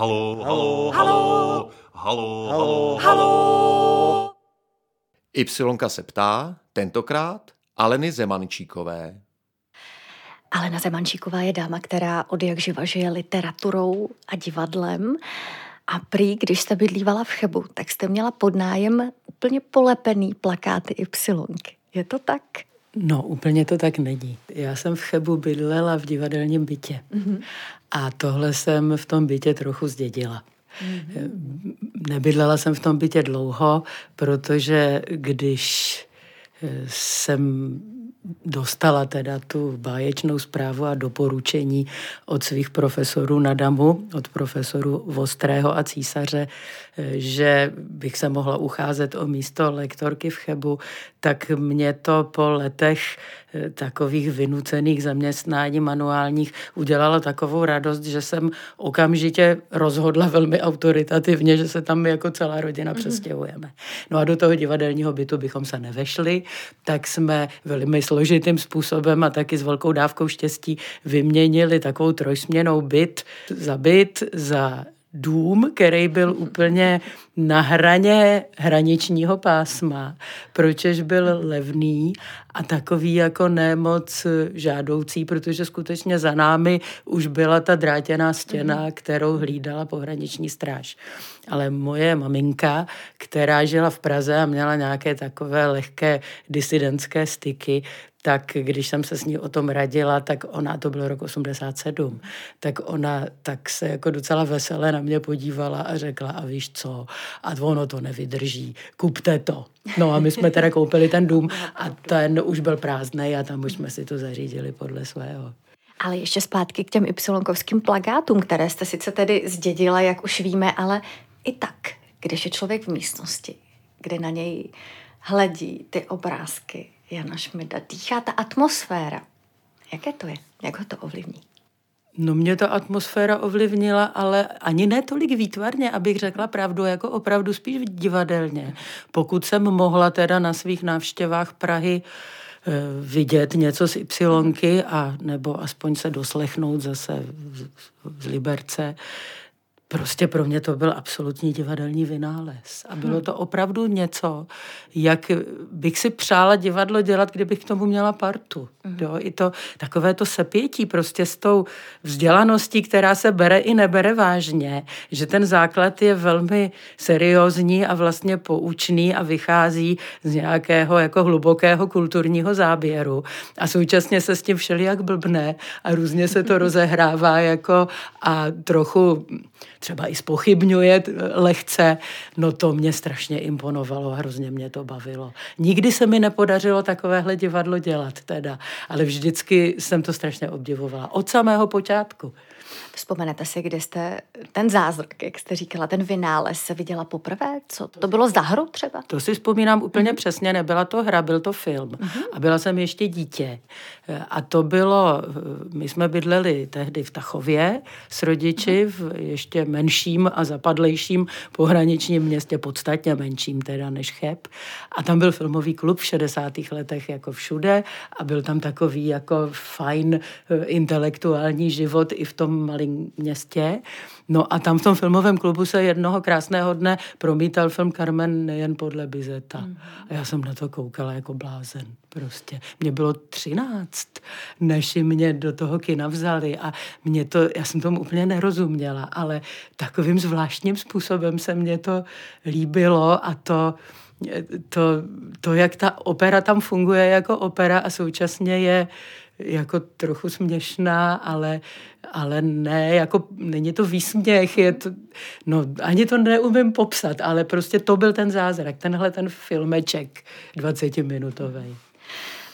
Halo, halo, halo, halo, halo, halo. Ypsilonka se ptá, tentokrát Aleny Zemančíkové. Alena Zemančíková je dáma, která od jak živa žije literaturou a divadlem. A prý, když jste bydlívala v Chebu, tak jste měla pod nájem úplně polepený plakáty Ypsilonky. Je to tak? No, úplně to tak není. Já jsem v Chebu bydlela v divadelním bytě. Mm-hmm. A tohle jsem v tom bytě trochu zdědila. Mm-hmm. Nebydlela jsem v tom bytě dlouho, protože když jsem dostala teda tu báječnou zprávu a doporučení od svých profesorů na Damu, od profesoru Vostrého a císaře, že bych se mohla ucházet o místo lektorky v Chebu, tak mě to po letech eh, takových vynucených zaměstnání manuálních udělalo takovou radost, že jsem okamžitě rozhodla velmi autoritativně, že se tam jako celá rodina mhm. přestěhujeme. No a do toho divadelního bytu bychom se nevešli, tak jsme velmi složitým způsobem a taky s velkou dávkou štěstí vyměnili takovou trojsměnou byt za byt, za dům, který byl úplně na hraně hraničního pásma, pročež byl levný a takový jako nemoc žádoucí, protože skutečně za námi už byla ta drátěná stěna, mhm. kterou hlídala pohraniční stráž. Ale moje maminka, která žila v Praze a měla nějaké takové lehké disidentské styky, tak když jsem se s ní o tom radila, tak ona, to bylo rok 87, tak ona tak se jako docela veselé na mě podívala a řekla, a víš co, a ono to nevydrží, kupte to. No a my jsme teda koupili ten dům a ten už byl prázdný a tam už jsme si to zařídili podle svého. Ale ještě zpátky k těm ypsilonkovským plagátům, které jste sice tedy zdědila, jak už víme, ale i tak, když je člověk v místnosti, kde na něj hledí ty obrázky, Jana Šmida, dýchá ta atmosféra. Jaké to je? Jak ho to ovlivní? No mě ta atmosféra ovlivnila, ale ani ne tolik výtvarně, abych řekla pravdu, jako opravdu spíš divadelně. Pokud jsem mohla teda na svých návštěvách Prahy eh, vidět něco z Ypsilonky a nebo aspoň se doslechnout zase z Liberce, Prostě pro mě to byl absolutní divadelní vynález. A bylo to opravdu něco, jak bych si přála divadlo dělat, kdybych k tomu měla partu. Mhm. Jo? I to takové to sepětí prostě s tou vzdělaností, která se bere i nebere vážně, že ten základ je velmi seriózní a vlastně poučný a vychází z nějakého jako hlubokého kulturního záběru. A současně se s tím všelijak blbne a různě se to rozehrává jako a trochu třeba i spochybňuje lehce, no to mě strašně imponovalo, hrozně mě to bavilo. Nikdy se mi nepodařilo takovéhle divadlo dělat teda, ale vždycky jsem to strašně obdivovala. Od samého počátku. Vzpomenete si, kdy jste ten zázrak, jak jste říkala, ten vynález se viděla poprvé? Co to bylo za hru třeba? To si vzpomínám úplně mm-hmm. přesně, nebyla to hra, byl to film. Mm-hmm. A byla jsem ještě dítě. A to bylo, my jsme bydleli tehdy v Tachově s rodiči v ještě menším a zapadlejším pohraničním městě, podstatně menším teda než Cheb. A tam byl filmový klub v 60. letech jako všude a byl tam takový jako fajn eh, intelektuální život i v tom malém městě. No a tam v tom filmovém klubu se jednoho krásného dne promítal film Carmen nejen podle Bizeta. A já jsem na to koukala jako blázen prostě. Mně bylo třináct, než mě do toho kina vzali a mě to, já jsem tomu úplně nerozuměla, ale takovým zvláštním způsobem se mně to líbilo a to, to, to, jak ta opera tam funguje jako opera a současně je jako trochu směšná, ale, ale ne, jako není to výsměch, je to, no ani to neumím popsat, ale prostě to byl ten zázrak, tenhle ten filmeček 20-minutový.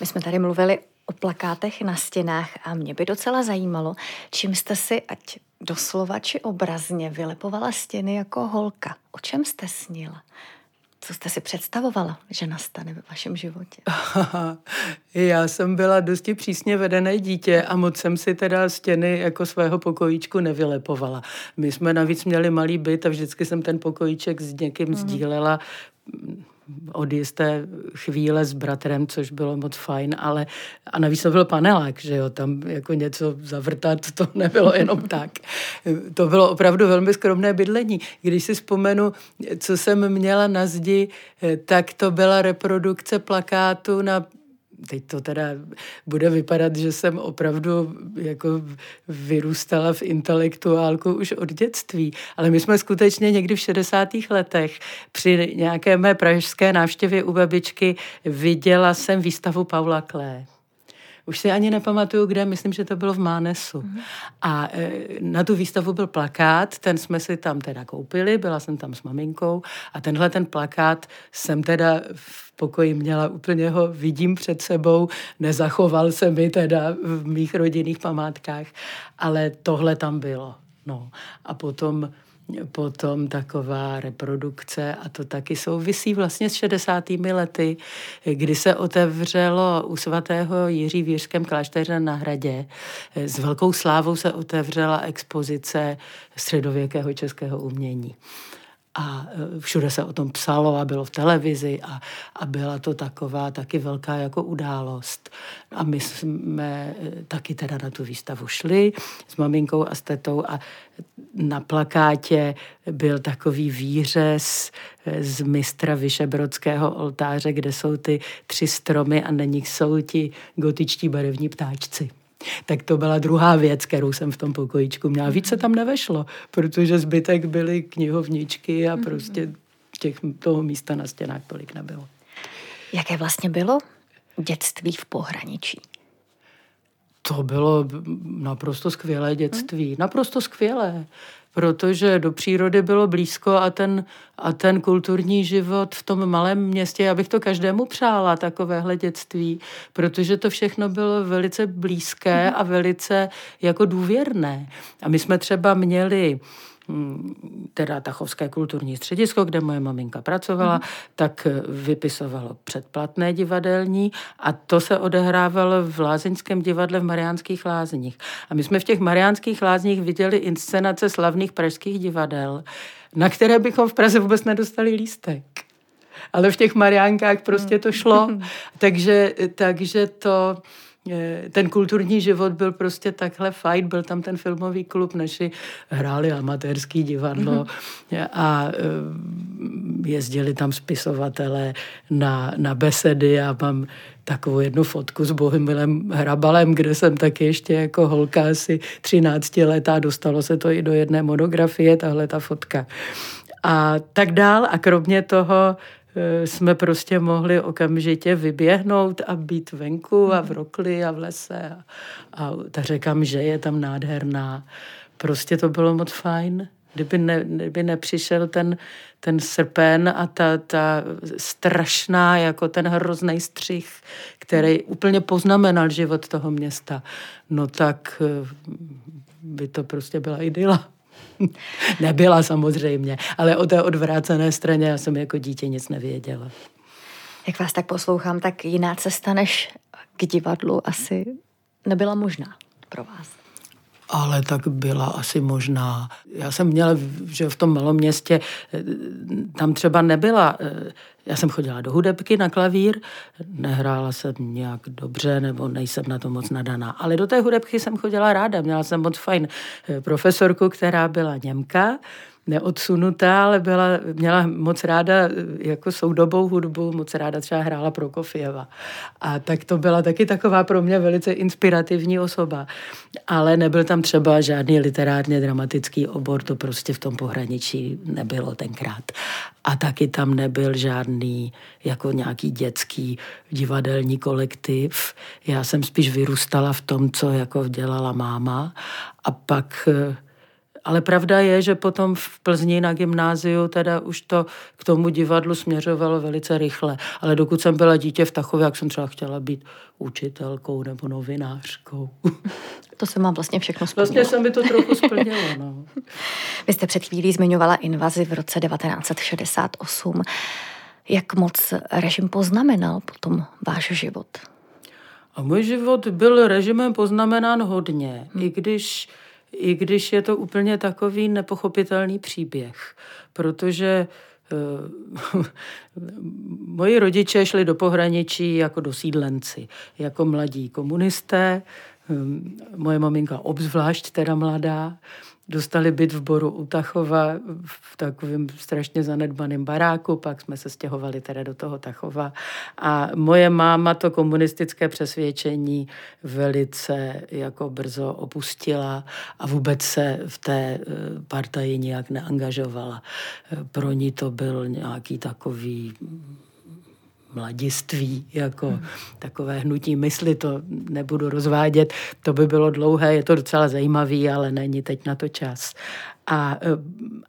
My jsme tady mluvili o plakátech na stěnách a mě by docela zajímalo, čím jste si, ať doslova či obrazně, vylepovala stěny jako holka. O čem jste snila? Co jste si představovala, že nastane ve vašem životě? Já jsem byla dosti přísně vedené dítě a moc jsem si teda stěny jako svého pokojíčku nevylepovala. My jsme navíc měli malý byt a vždycky jsem ten pokojíček s někým mm-hmm. sdílela od jisté chvíle s bratrem, což bylo moc fajn, ale a navíc to byl panelák, že jo, tam jako něco zavrtat, to nebylo jenom tak. to bylo opravdu velmi skromné bydlení. Když si vzpomenu, co jsem měla na zdi, tak to byla reprodukce plakátu na teď to teda bude vypadat, že jsem opravdu jako vyrůstala v intelektuálku už od dětství, ale my jsme skutečně někdy v 60. letech při nějaké mé pražské návštěvě u babičky viděla jsem výstavu Paula Klé. Už si ani nepamatuju, kde, myslím, že to bylo v Mánesu. Mm. A e, na tu výstavu byl plakát, ten jsme si tam teda koupili, byla jsem tam s maminkou a tenhle ten plakát jsem teda v pokoji měla, úplně ho vidím před sebou, nezachoval se mi teda v mých rodinných památkách, ale tohle tam bylo. No. A potom potom taková reprodukce a to taky souvisí vlastně s 60. lety, kdy se otevřelo u svatého Jiří v Jiřském klášteře na hradě. S velkou slávou se otevřela expozice středověkého českého umění a e, všude se o tom psalo a bylo v televizi a, a byla to taková taky velká jako událost. A my jsme e, taky teda na tu výstavu šli s maminkou a s tetou a na plakátě byl takový výřez e, z mistra Vyšebrodského oltáře, kde jsou ty tři stromy a na nich jsou ti gotičtí barevní ptáčci. Tak to byla druhá věc, kterou jsem v tom pokojíčku měla. Víc se tam nevešlo, protože zbytek byly knihovničky a prostě těch, toho místa na stěnách tolik nebylo. Jaké vlastně bylo dětství v pohraničí? To bylo naprosto skvělé dětství. Naprosto skvělé protože do přírody bylo blízko a ten, a ten kulturní život v tom malém městě, já bych to každému přála, takovéhle dětství, protože to všechno bylo velice blízké a velice jako důvěrné. A my jsme třeba měli teda Tachovské kulturní středisko, kde moje maminka pracovala, mm. tak vypisovalo předplatné divadelní a to se odehrávalo v Lázeňském divadle v Mariánských lázních. A my jsme v těch Mariánských lázních viděli inscenace slavných pražských divadel, na které bychom v Praze vůbec nedostali lístek ale v těch Mariánkách prostě to šlo. Mm. Takže, takže to Eh, ten kulturní život byl prostě takhle fajn, byl tam ten filmový klub, naši hráli amatérský divadlo mm-hmm. a eh, jezdili tam spisovatelé na, na besedy a mám takovou jednu fotku s Bohumilem Hrabalem, kde jsem taky ještě jako holka asi 13 letá, dostalo se to i do jedné monografie, tahle ta fotka. A tak dál a kromě toho Eh, jsme prostě mohli okamžitě vyběhnout a být venku a v rokli a v lese. A, a ta řeka že je tam nádherná. Prostě to bylo moc fajn. Kdyby, ne, kdyby nepřišel ten, ten srpen a ta, ta strašná, jako ten hrozný střih, který úplně poznamenal život toho města, no tak eh, by to prostě byla idyla. Nebyla samozřejmě, ale o té odvrácené straně já jsem jako dítě nic nevěděla. Jak vás tak poslouchám, tak jiná cesta než k divadlu asi nebyla možná pro vás. Ale tak byla asi možná. Já jsem měla, že v tom malom městě, eh, tam třeba nebyla eh, já jsem chodila do hudebky na klavír, nehrála jsem nějak dobře, nebo nejsem na to moc nadaná, ale do té hudebky jsem chodila ráda, měla jsem moc fajn eh, profesorku, která byla Němka, neodsunutá, ale byla, měla moc ráda jako soudobou hudbu, moc ráda třeba hrála Prokofěva. A tak to byla taky taková pro mě velice inspirativní osoba. Ale nebyl tam třeba žádný literárně dramatický obor, to prostě v tom pohraničí nebylo tenkrát. A taky tam nebyl žádný jako nějaký dětský divadelní kolektiv. Já jsem spíš vyrůstala v tom, co jako dělala máma. A pak ale pravda je, že potom v Plzni na gymnáziu teda už to k tomu divadlu směřovalo velice rychle. Ale dokud jsem byla dítě v Tachově, jak jsem třeba chtěla být učitelkou nebo novinářkou. To se mám vlastně všechno splnilo. Vlastně se mi to trochu splnilo, no. Vy jste před chvílí zmiňovala invazi v roce 1968. Jak moc režim poznamenal potom váš život? A můj život byl režimem poznamenán hodně, hmm. i když i když je to úplně takový nepochopitelný příběh, protože uh, moji rodiče šli do pohraničí jako dosídlenci, jako mladí komunisté, um, moje maminka obzvlášť teda mladá, dostali byt v Boru u Tachova v takovém strašně zanedbaném baráku, pak jsme se stěhovali teda do toho Tachova a moje máma to komunistické přesvědčení velice jako brzo opustila a vůbec se v té eh, partaji nijak neangažovala. Eh, pro ní to byl nějaký takový mladiství, jako hmm. takové hnutí mysli, to nebudu rozvádět, to by bylo dlouhé, je to docela zajímavý, ale není teď na to čas. A, e,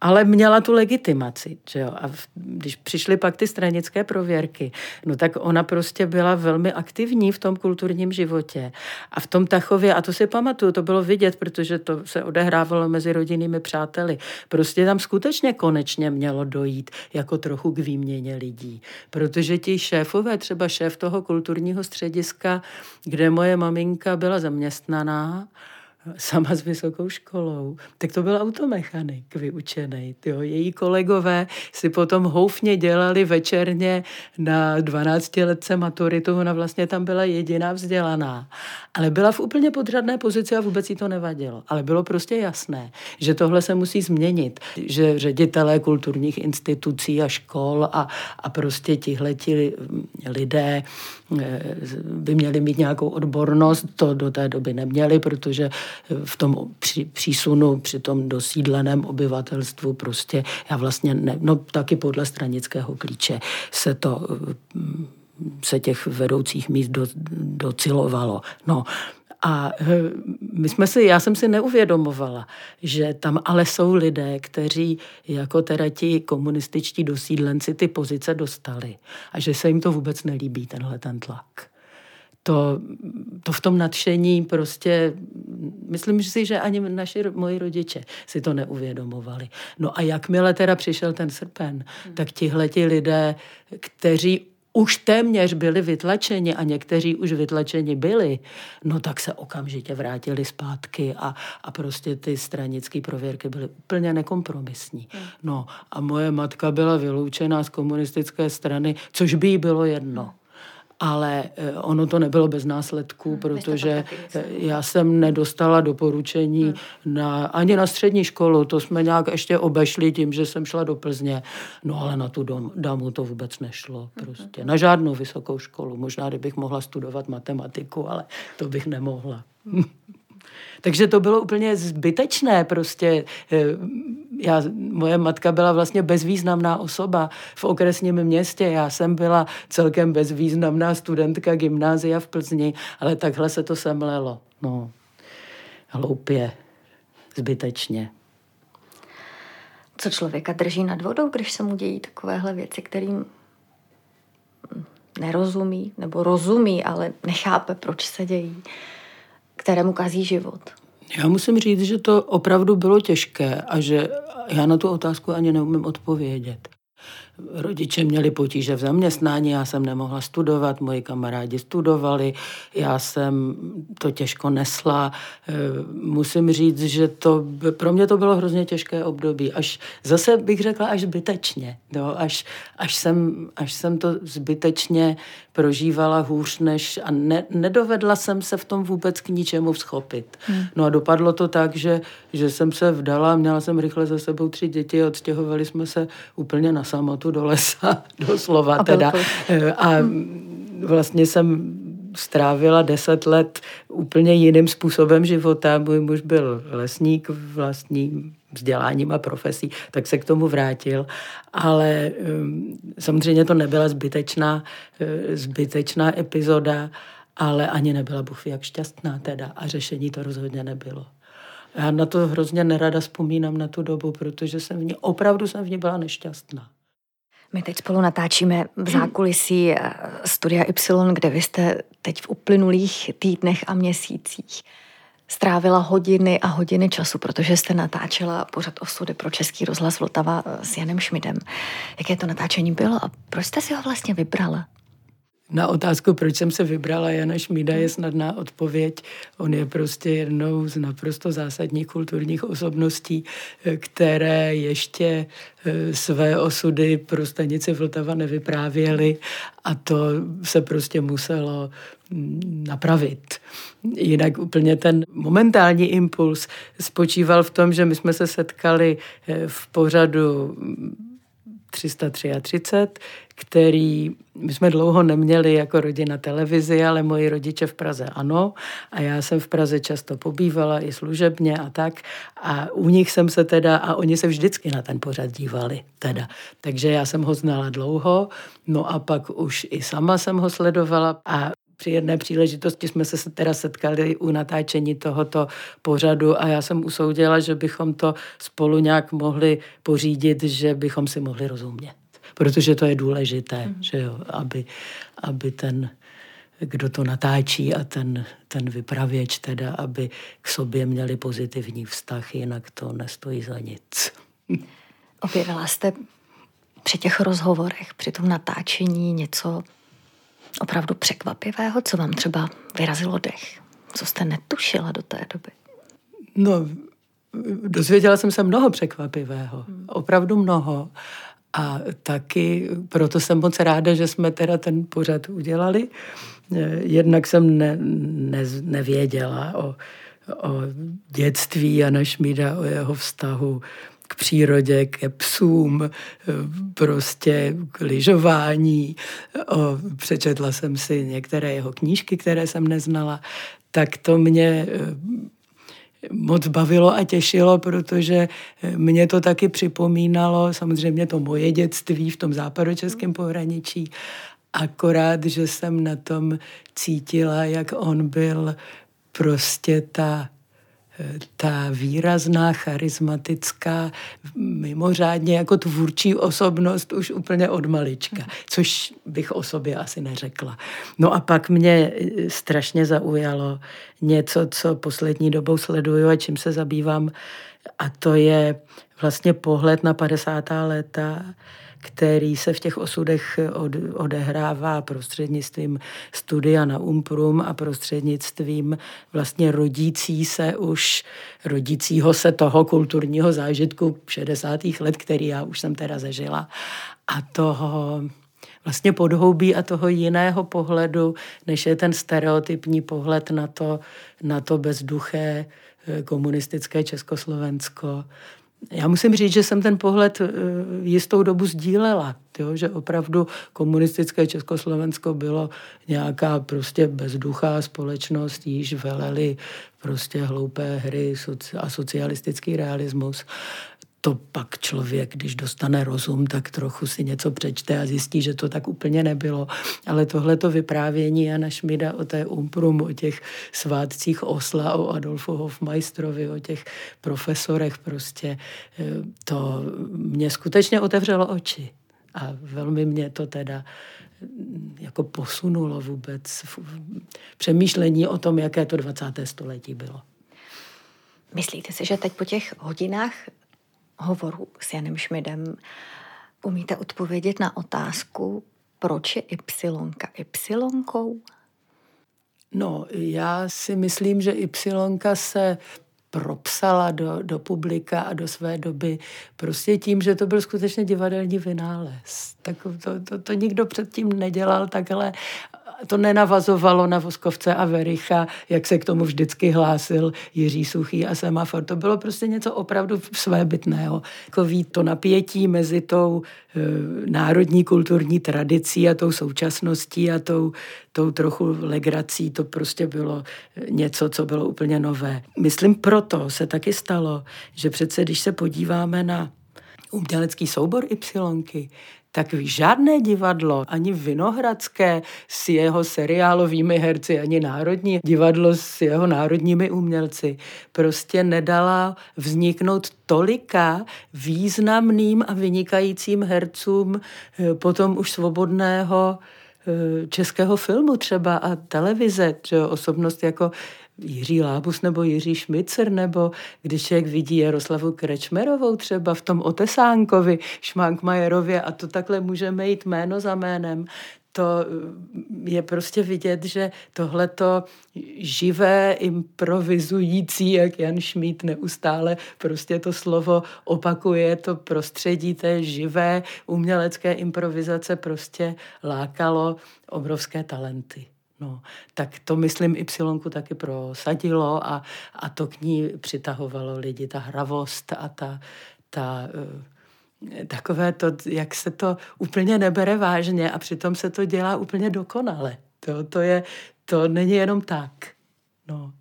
ale měla tu legitimaci. Že jo? A v, když přišly pak ty stranické prověrky, no tak ona prostě byla velmi aktivní v tom kulturním životě. A v tom Tachově, a to si pamatuju, to bylo vidět, protože to se odehrávalo mezi rodinnými přáteli. Prostě tam skutečně konečně mělo dojít jako trochu k výměně lidí. Protože ti šéfové, třeba šéf toho kulturního střediska, kde moje maminka byla zaměstnaná, sama s vysokou školou, tak to byl automechanik vyučený. Jo. Její kolegové si potom houfně dělali večerně na 12 letce maturitu, ona vlastně tam byla jediná vzdělaná. Ale byla v úplně podřadné pozici a vůbec jí to nevadilo. Ale bylo prostě jasné, že tohle se musí změnit, že ředitelé kulturních institucí a škol a, a prostě tihleti lidé eh, by měli mít nějakou odbornost, to do té doby neměli, protože v tom při, přísunu, při tom dosídleném obyvatelstvu prostě, já vlastně ne, no taky podle stranického klíče se to se těch vedoucích míst do, docilovalo. No, a eh, my jsme si, já jsem si neuvědomovala, že tam ale jsou lidé, kteří jako teda ti komunističtí dosídlenci ty pozice dostali a že se jim to vůbec nelíbí, tenhle ten tlak to, to v tom nadšení prostě, myslím si, že ani naši, moji rodiče si to neuvědomovali. No a jakmile teda přišel ten srpen, hmm. tak tihleti lidé, kteří už téměř byli vytlačeni a někteří už vytlačeni byli, no tak se okamžitě vrátili zpátky a, a prostě ty stranické prověrky byly úplně nekompromisní. Hmm. No a moje matka byla vyloučená z komunistické strany, což by jí bylo jedno ale eh, ono to nebylo bez následků, hmm, protože eh, já jsem nedostala doporučení hmm. na, ani na střední školu, to jsme nějak ještě obešli tím, že jsem šla do Plzně, no ale na tu dom, damu to vůbec nešlo hmm, prostě, na žádnou vysokou školu, možná kdybych mohla studovat matematiku, ale to bych nemohla. Takže to bylo úplně zbytečné prostě. Eh, já, moje matka byla vlastně bezvýznamná osoba v okresním městě. Já jsem byla celkem bezvýznamná studentka gymnázia v Plzni, ale takhle se to semlelo. No, hloupě, zbytečně. Co člověka drží nad vodou, když se mu dějí takovéhle věci, kterým nerozumí, nebo rozumí, ale nechápe, proč se dějí kterému kazí život? Já musím říct, že to opravdu bylo těžké a že já na tu otázku ani neumím odpovědět. Rodiče měli potíže v zaměstnání, já jsem nemohla studovat, moji kamarádi studovali, já jsem to těžko nesla. Eh, musím říct, že to, pro mě to bylo hrozně těžké období. Až zase bych řekla až zbytečně. Jo? Až, až, jsem, až jsem to zbytečně prožívala hůř než a ne, nedovedla jsem se v tom vůbec k ničemu vzchopit. Hmm. No a dopadlo to tak, že, že jsem se vdala, měla jsem rychle za sebou tři děti, odstěhovali jsme se úplně na samotu do lesa, doslova a teda. Eh, a vlastně jsem strávila deset let úplně jiným způsobem života. Můj muž byl lesník vlastním vzděláním a profesí, tak se k tomu vrátil. Ale um, samozřejmě to nebyla zbytečná, uh, zbytečná epizoda, ale ani nebyla Bůh jak šťastná teda a řešení to rozhodně nebylo. Já na to hrozně nerada vzpomínám na tu dobu, protože jsem v ní, opravdu jsem v ní byla nešťastná. My teď spolu natáčíme v zákulisí eh, Studia Y, kde vy jste teď v uplynulých týdnech a měsících strávila hodiny a hodiny času, protože jste natáčela pořad osudy pro Český rozhlas Vltava eh, s Janem Šmidem. Jaké to natáčení bylo a proč jste si ho vlastně vybrala? Na otázku, proč jsem se vybrala Jana Šmída, je snadná odpověď. On je prostě jednou z naprosto zásadních kulturních osobností, které ještě eh, své osudy pro stanici Vltava nevyprávěly a to se prostě muselo mm, napravit. Jinak úplně ten momentální impuls spočíval v tom, že my jsme se setkali eh, v pořadu 333, který my jsme dlouho neměli jako rodina televizi, ale moji rodiče v Praze ano. A já jsem v Praze často pobývala i služebně a tak. A u nich jsem se teda, a oni se vždycky na ten pořad dívali teda. Takže já jsem ho znala dlouho, no a pak už i sama jsem ho sledovala a při jedné příležitosti jsme se teda setkali u natáčení tohoto pořadu a já jsem usoudila, že bychom to spolu nějak mohli pořídit, že bychom si mohli rozumět. Protože to je důležité, mm. že jo, aby, aby ten, kdo to natáčí a ten, ten vypravěč teda, aby k sobě měli pozitivní vztah, jinak to nestojí za nic. Objevila jste při těch rozhovorech, při tom natáčení něco opravdu překvapivého, co vám třeba vyrazilo dech? Co jste netušila do té doby? No, dozvěděla jsem se mnoho překvapivého. Hmm. Opravdu mnoho. A taky proto jsem moc ráda, že jsme teda ten pořad udělali. Jednak jsem ne, ne, nevěděla o, o dětství Jana Šmída, o jeho vztahu k přírodě, ke psům, prostě k lyžování. Přečetla jsem si některé jeho knížky, které jsem neznala, tak to mě eh, moc bavilo a těšilo, protože eh, mě to taky připomínalo, samozřejmě to moje dětství v tom západočeském pohraničí, akorát, že jsem na tom cítila, jak on byl prostě ta ta výrazná, charismatická, mimořádně jako tvůrčí osobnost už úplně od malička, což bych o sobě asi neřekla. No a pak mě eh, strašně zaujalo něco, co poslední dobou sleduju a čím se zabývám, a to je vlastně pohled na 50. léta který se v těch osudech od, odehrává prostřednictvím studia na Umprum a prostřednictvím vlastně rodící se už, rodícího se toho kulturního zážitku 60. let, který já už jsem teda zažila a toho vlastně podhoubí a toho jiného pohledu, než je ten stereotypní pohled na to, na to bezduché eh, komunistické Československo, já musím říct, že jsem ten pohled eh, jistou dobu sdílela, jo, že opravdu komunistické Československo bylo nějaká prostě bezduchá společnost, již veleli prostě hloupé hry a socialistický realismus to pak člověk, když dostane rozum, tak trochu si něco přečte a zjistí, že to tak úplně nebylo. Ale tohle to vyprávění Jana Šmida o té Umprum, o těch svátcích Osla, o Adolfu Hofmeisterovi, o těch profesorech prostě, eh, to mě skutečně otevřelo oči. A velmi mě to teda mm, jako posunulo vůbec v přemýšlení o tom, jaké to 20. století bylo. Myslíte si, že teď po těch hodinách hovoru s Janem Šmidem umíte odpovědět na otázku, proč je Y Y? No, já si myslím, že Y se propsala do, do publika a do své doby prostě tím, že to byl skutečně divadelní vynález. Tak to, to, to nikdo předtím nedělal takhle to nenavazovalo na Voskovce a Vericha, jak se k tomu vždycky hlásil Jiří Suchý a Semafor. To bylo prostě něco opravdu svébytného. Takový to napětí mezi tou e, národní kulturní tradicí a tou současností a tou, tou trochu legrací, to prostě bylo něco, co bylo úplně nové. Myslím, proto se taky stalo, že přece, když se podíváme na umělecký soubor Ypsilonky, tak žádné divadlo, ani Vinohradské s jeho seriálovými herci, ani Národní divadlo s jeho národními umělci. Prostě nedala vzniknout tolika významným a vynikajícím hercům eh, potom už svobodného českého filmu třeba a televize, že osobnost jako Jiří Lábus nebo Jiří Šmicer, nebo když člověk vidí Jaroslavu Krečmerovou třeba v tom Otesánkovi, Šmánkmajerově a to takhle můžeme jít jméno za jménem, to je prostě vidět, že tohleto živé, improvizující, jak Jan Šmít neustále prostě to slovo opakuje, to prostředí té živé umělecké improvizace prostě lákalo obrovské talenty. No, tak to myslím Y taky prosadilo a, a to k ní přitahovalo lidi, ta hravost a ta, ta eh, takové to, jak se to úplně nebere vážně a přitom se to dělá úplně dokonale. To, to, je, to není jenom tak. No.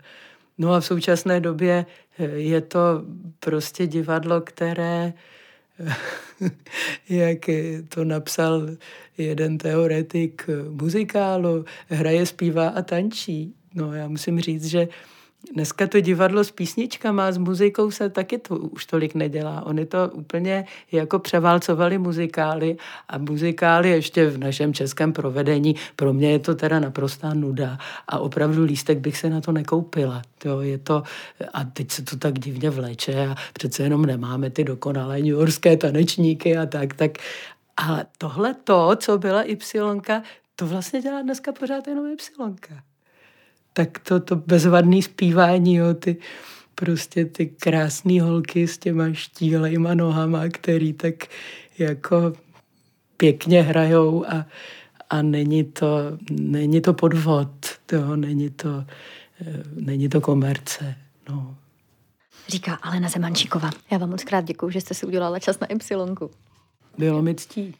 no a v současné době eh, je to prostě divadlo, které jak to napsal jeden teoretik muzikálu, hraje, zpívá a tančí. No já musím říct, že Dneska to divadlo s písničkama, s muzikou se taky to už tolik nedělá. Oni to úplně jako převálcovali muzikály a muzikály ještě v našem českém provedení. Pro mě je to teda naprostá nuda a opravdu lístek bych se na to nekoupila. Jo, je to, a teď se to tak divně vleče a přece jenom nemáme ty dokonalé newyorské tanečníky a tak, tak ale tohle to, co byla Y, to vlastně dělá dneska pořád jenom Y tak to, to bezvadný zpívání, jo, ty prostě ty krásné holky s těma štílejma nohama, který tak jako pěkně hrajou a, a není to, není to podvod, to, není to, eh, není to komerce. No. Říká Alena Zemančíková. Já vám moc krát děkuju, že jste si udělala čas na Y. Bylo mi ctí.